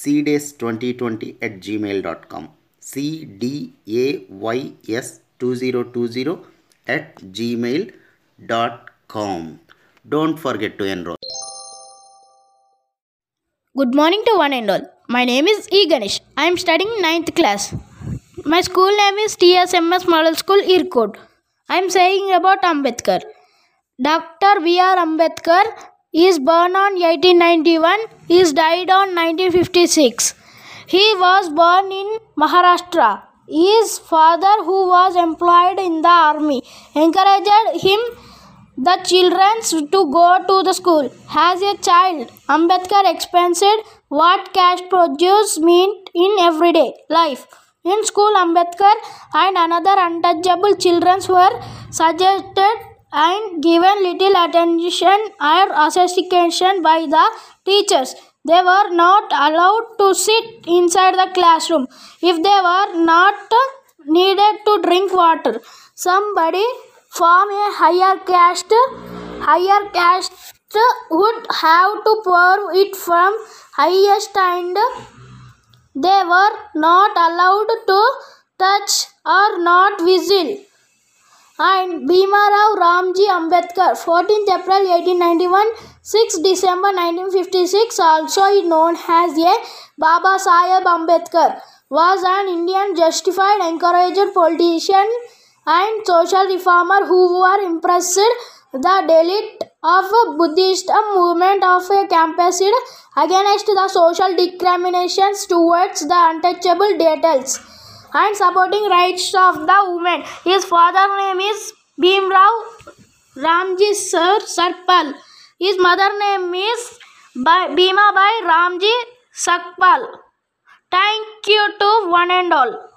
cdays2020 at gmail.com cdays2020 at gmail.com don't forget to enroll Good morning to one and all. My name is E. Ganesh. I am studying 9th class. My school name is TSMS Model School, Erkot. I am saying about Ambedkar. Dr. B.R. Ambedkar is born on 1891. He is died on 1956. He was born in Maharashtra. His father, who was employed in the army, encouraged him the children to go to the school. As a child, Ambedkar experienced what caste prejudice meant in everyday life. In school, Ambedkar and another untouchable children were suggested and given little attention or association by the teachers. They were not allowed to sit inside the classroom if they were not needed to drink water. Somebody from a higher caste, higher caste would have to pour it from highest and they were not allowed to touch or not whistle and Bhimarao Ramji Ambedkar, 14th April 1891, 6 December 1956, also known as a Baba Saheb Ambedkar, was an Indian justified, encouraged politician and social reformer who were impressed the elite of Buddhist movement of a campaigned against the social discriminations towards the untouchable Dalits and supporting rights of the women. His father name is Bhimrao Ramji Sir Sarpal. His mother name is Bhima Bai Ramji Sakpal. Thank you to one and all.